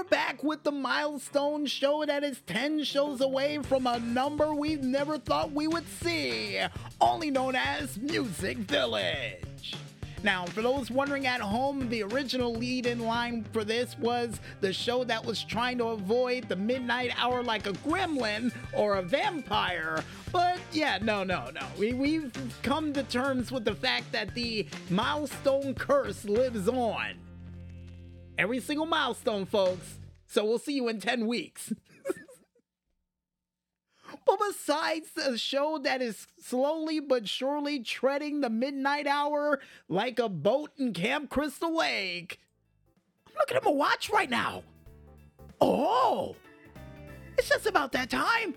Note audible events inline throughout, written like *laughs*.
we're back with the milestone show that is 10 shows away from a number we never thought we would see, only known as Music Village. Now, for those wondering at home, the original lead in line for this was the show that was trying to avoid the midnight hour like a gremlin or a vampire. But yeah, no, no, no. We, we've come to terms with the fact that the milestone curse lives on. Every single milestone, folks. So we'll see you in 10 weeks. *laughs* But besides the show that is slowly but surely treading the midnight hour like a boat in Camp Crystal Lake, I'm looking at my watch right now. Oh, it's just about that time.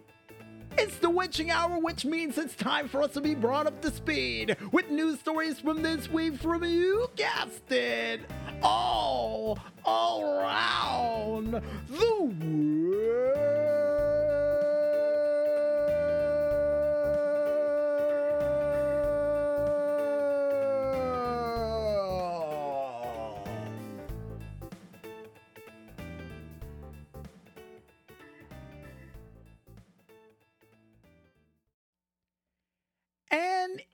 It's the witching hour, which means it's time for us to be brought up to speed with news stories from this week from you guessed it, all around the world.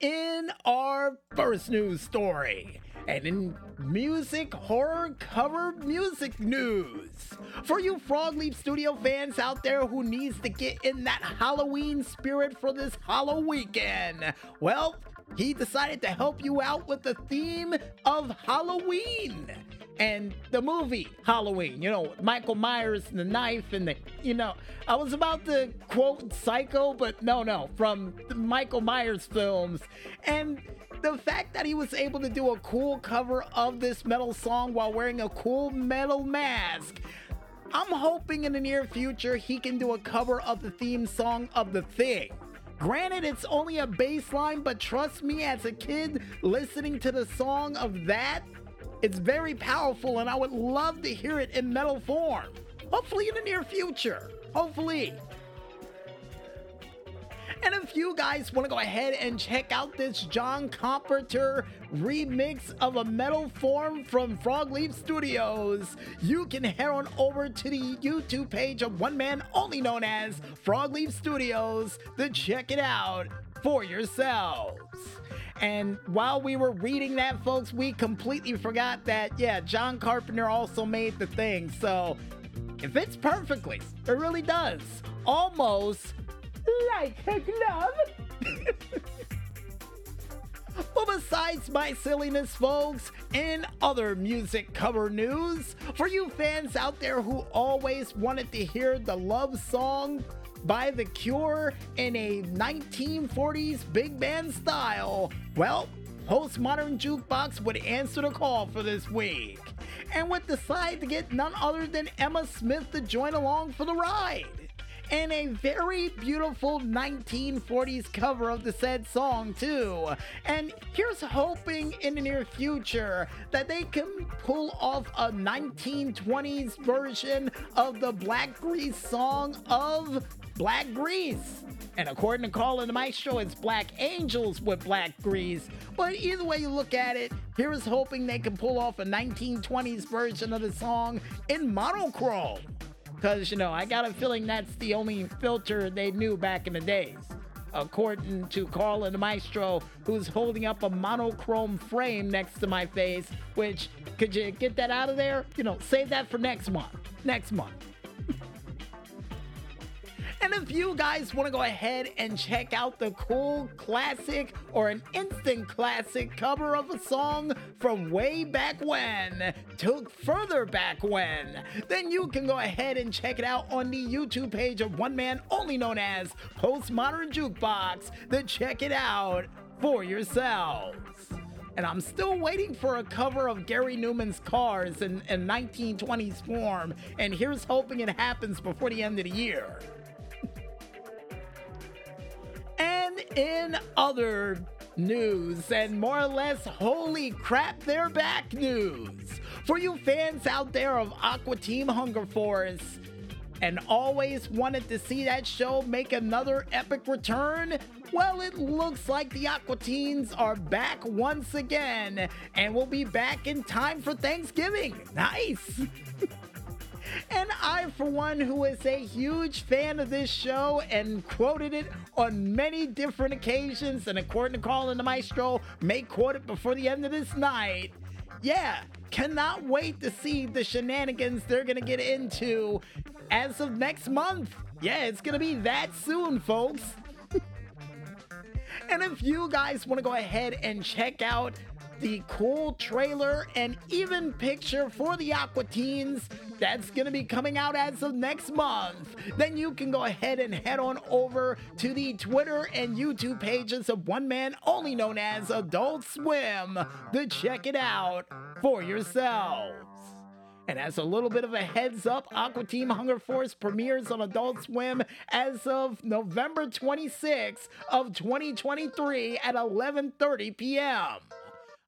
In our first news story, and in music horror cover music news, for you Frog Leap Studio fans out there who needs to get in that Halloween spirit for this Halloween weekend, well, he decided to help you out with the theme of Halloween and the movie Halloween, you know, Michael Myers and the knife and the, you know, I was about to quote Psycho, but no, no, from Michael Myers films. And the fact that he was able to do a cool cover of this metal song while wearing a cool metal mask. I'm hoping in the near future he can do a cover of the theme song of The Thing. Granted, it's only a bass line, but trust me, as a kid listening to the song of that, it's very powerful, and I would love to hear it in metal form. Hopefully, in the near future. Hopefully. And if you guys want to go ahead and check out this John Carpenter remix of a metal form from Frog Leap Studios, you can head on over to the YouTube page of one man only known as Frog Leap Studios to check it out for yourselves. And while we were reading that, folks, we completely forgot that, yeah, John Carpenter also made the thing. So it fits perfectly. It really does. Almost like a glove. But besides my silliness, folks, in other music cover news, for you fans out there who always wanted to hear the love song by The Cure in a 1940s big band style, well, Postmodern Jukebox would answer the call for this week and would decide to get none other than Emma Smith to join along for the ride. And a very beautiful 1940s cover of the said song, too. And here's hoping in the near future that they can pull off a 1920s version of the Black Grease song of Black Grease. And according to Colin the Maestro, it's Black Angels with Black Grease. But either way you look at it, here is hoping they can pull off a 1920s version of the song in monochrome. Because, you know, I got a feeling that's the only filter they knew back in the days. According to Carl and the Maestro, who's holding up a monochrome frame next to my face, which, could you get that out of there? You know, save that for next month. Next month. And if you guys want to go ahead and check out the cool classic or an instant classic cover of a song from way back when, took further back when, then you can go ahead and check it out on the YouTube page of one man only known as Postmodern Jukebox to check it out for yourselves. And I'm still waiting for a cover of Gary Numan's Cars in, in 1920s form, and here's hoping it happens before the end of the year. In other news, and more or less, holy crap, they're back news. For you fans out there of Aqua Teen Hunger Force, and always wanted to see that show make another epic return? Well, it looks like the Aqua Teens are back once again, and we'll be back in time for Thanksgiving. Nice! *laughs* And I, for one, who is a huge fan of this show and quoted it on many different occasions, and according to and the Maestro, may quote it before the end of this night. Yeah, cannot wait to see the shenanigans they're gonna get into as of next month. Yeah, it's gonna be that soon, folks. *laughs* and if you guys want to go ahead and check out the cool trailer and even picture for the Aqua Teens that's going to be coming out as of next month, then you can go ahead and head on over to the Twitter and YouTube pages of one man only known as Adult Swim to check it out for yourselves. And as a little bit of a heads up, Aqua Teen Hunger Force premieres on Adult Swim as of November 26th of 2023 at 11:30 p.m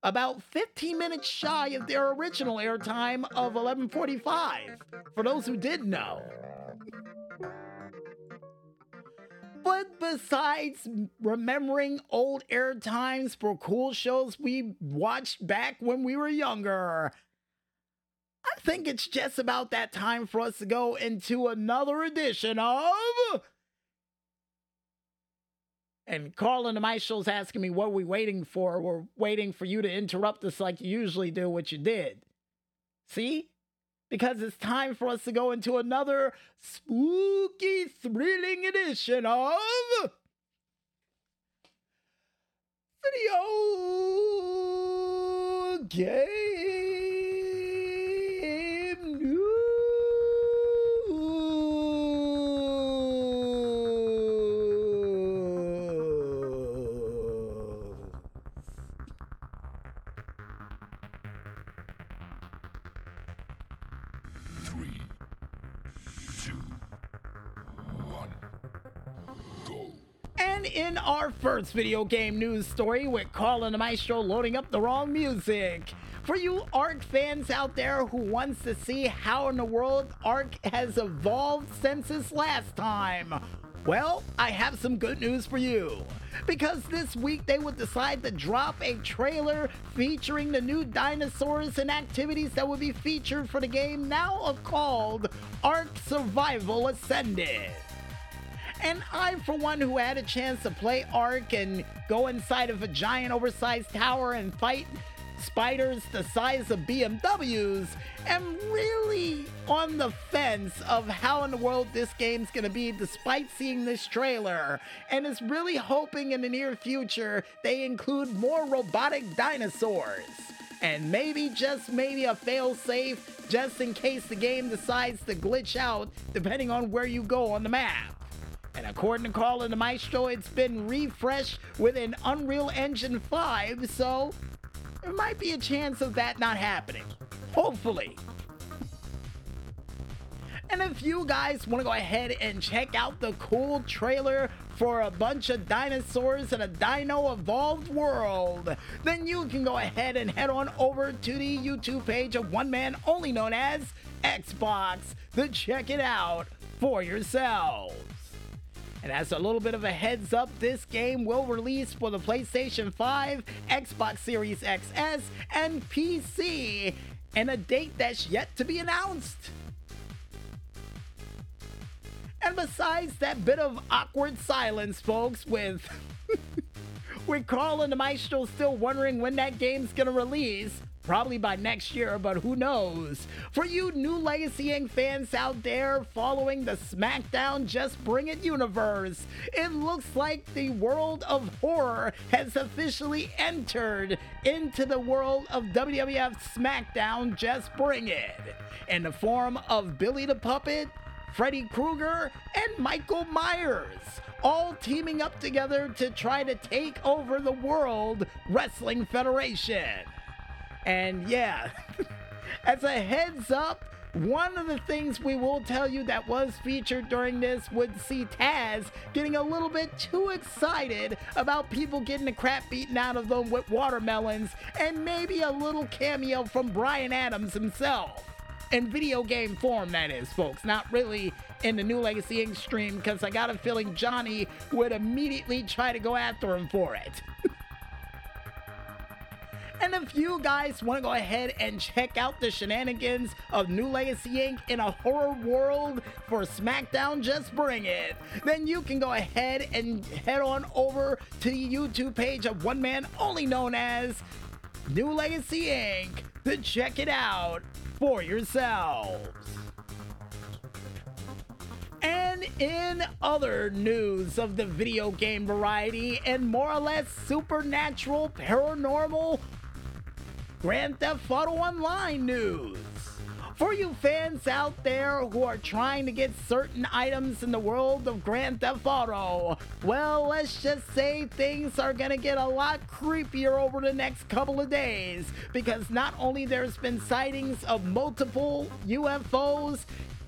about 15 minutes shy of their original airtime of 11:45. For those who did know. But besides remembering old air times for cool shows we watched back when we were younger, I think it's just about that time for us to go into another edition of and Carl and Maestro's asking me, what are we waiting for? We're waiting for you to interrupt us like you usually do, what you did. See? Because it's time for us to go into another spooky, thrilling edition of Video Game. In our first video game news story with Carl and the Maestro loading up the wrong music. For you ARK fans out there who wants to see how in the world ARK has evolved since its last time, well, I have some good news for you. Because this week they would decide to drop a trailer featuring the new dinosaurs and activities that would be featured for the game now called ARK Survival Ascended. And I, for one, who had a chance to play ARK and go inside of a giant oversized tower and fight spiders the size of BMWs, am really on the fence of how in the world this game's gonna be despite seeing this trailer, and is really hoping in the near future they include more robotic dinosaurs. And maybe, just maybe, a failsafe just in case the game decides to glitch out depending on where you go on the map. And according to Carl and the Maestro, it's been refreshed with an Unreal Engine 5, so there might be a chance of that not happening. Hopefully. And if you guys want to go ahead and check out the cool trailer for a bunch of dinosaurs in a dino evolved world, then you can go ahead and head on over to the YouTube page of one man only known as Xbox to check it out for yourselves. And as a little bit of a heads up, this game will release for the PlayStation 5, Xbox Series XS, and PC, and a date that's yet to be announced. And besides that bit of awkward silence, folks, with *laughs* with Carl and the Maestro still wondering when that game's gonna release, probably by next year, but who knows? For you new Legacy Inc. fans out there following the SmackDown Just Bring It universe, it looks like the world of horror has officially entered into the world of WWF SmackDown Just Bring It in the form of Billy the Puppet, Freddy Krueger, and Michael Myers all teaming up together to try to take over the World Wrestling Federation. And yeah, *laughs* as a heads up, one of the things we will tell you that was featured during this would see Taz getting a little bit too excited about people getting the crap beaten out of them with watermelons, and maybe a little cameo from Brian Adams himself. In video game form, that is, folks. Not really in the New Legacy Inc. stream, because I got a feeling Johnny would immediately try to go after him for it. *laughs* And if you guys want to go ahead and check out the shenanigans of New Legacy Inc. in a horror world for SmackDown Just Bring It, then you can go ahead and head on over to the YouTube page of one man only known as New Legacy Inc. to check it out for yourselves. And in other news of the video game variety and more or less supernatural, paranormal, Grand Theft Auto Online news. For you fans out there who are trying to get certain items in the world of Grand Theft Auto, well, let's just say things are gonna get a lot creepier over the next couple of days because not only there's been sightings of multiple UFOs,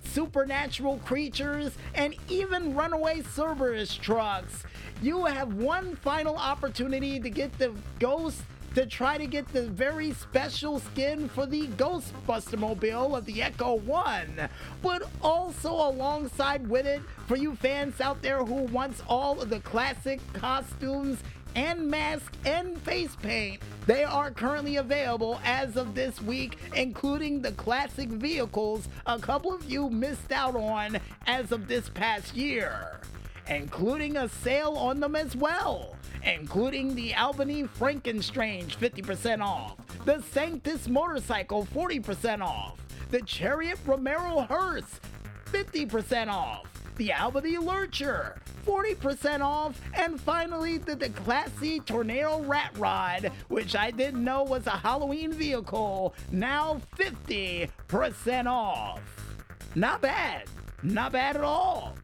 supernatural creatures, and even runaway Cerberus trucks. You have one final opportunity to get the ghost to try to get the very special skin for the Ghostbuster Mobile of the Ecto One. But also alongside with it, for you fans out there who wants all of the classic costumes and mask and face paint. They are currently available as of this week, including the classic vehicles a couple of you missed out on as of this past year, including a sale on them as well including the Albany Frankenstrange 50% off, the Sanctus motorcycle 40% off, the Chariot Romero hearse 50% off, the Albany Lurcher 40% off, and finally the, the classy Tornado Rat Rod, which I didn't know was a Halloween vehicle, now 50% off. Not bad. Not bad at all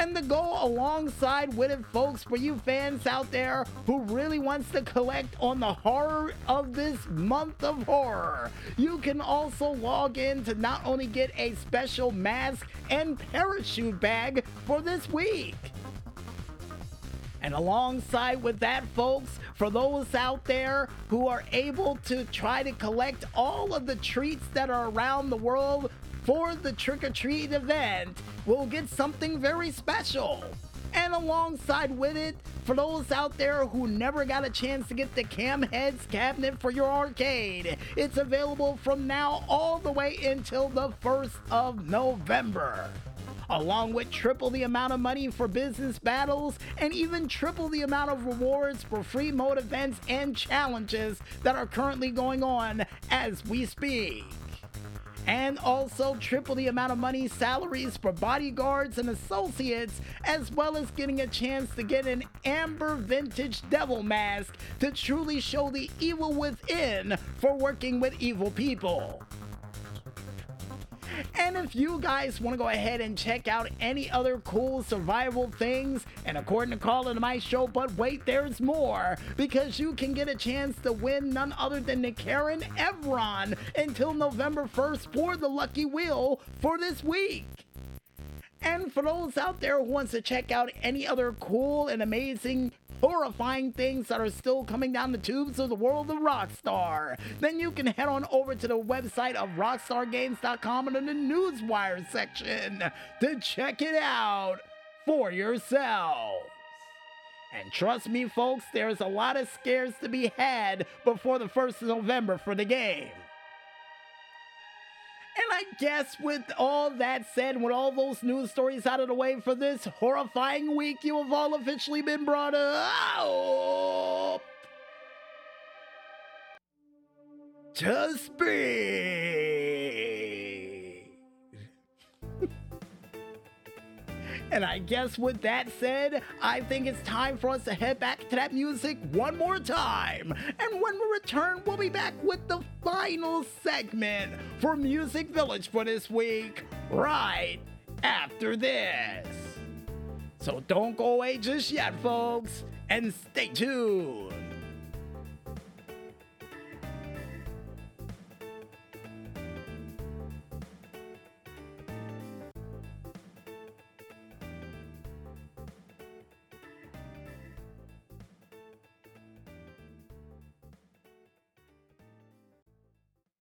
and to go alongside with it, folks, for you fans out there who really wants to collect on the horror of this month of horror. You can also log in to not only get a special mask and parachute bag for this week. And alongside with that, folks, for those out there who are able to try to collect all of the treats that are around the world for the trick or treat event, we'll get something very special. And alongside with it, for those out there who never got a chance to get the Camhedz cabinet for your arcade, it's available from now all the way until the 1st of November. Along with triple the amount of money for business battles and even triple the amount of rewards for free mode events and challenges that are currently going on as we speak and also triple the amount of money salaries for bodyguards and associates, as well as getting a chance to get an amber vintage devil mask to truly show the evil within for working with evil people. And if you guys want to go ahead and check out any other cool survival things, and according to Call to my show, but wait, there's more, because you can get a chance to win none other than the Karin Everon until November 1st for the Lucky Wheel for this week. And for those out there who wants to check out any other cool and amazing horrifying things that are still coming down the tubes of the world of Rockstar, then you can head on over to the website of rockstargames.com and in the Newswire section to check it out for yourselves. And trust me, folks, there's a lot of scares to be had before the 1st of November for the game. And I guess with all that said, with all those news stories out of the way for this horrifying week, you have all officially been brought up to speed. And I guess with that said, I think it's time for us to head back to that music one more time. And when we return, we'll be back with the final segment for Music Village for this week, right after this. So don't go away just yet, folks, and stay tuned.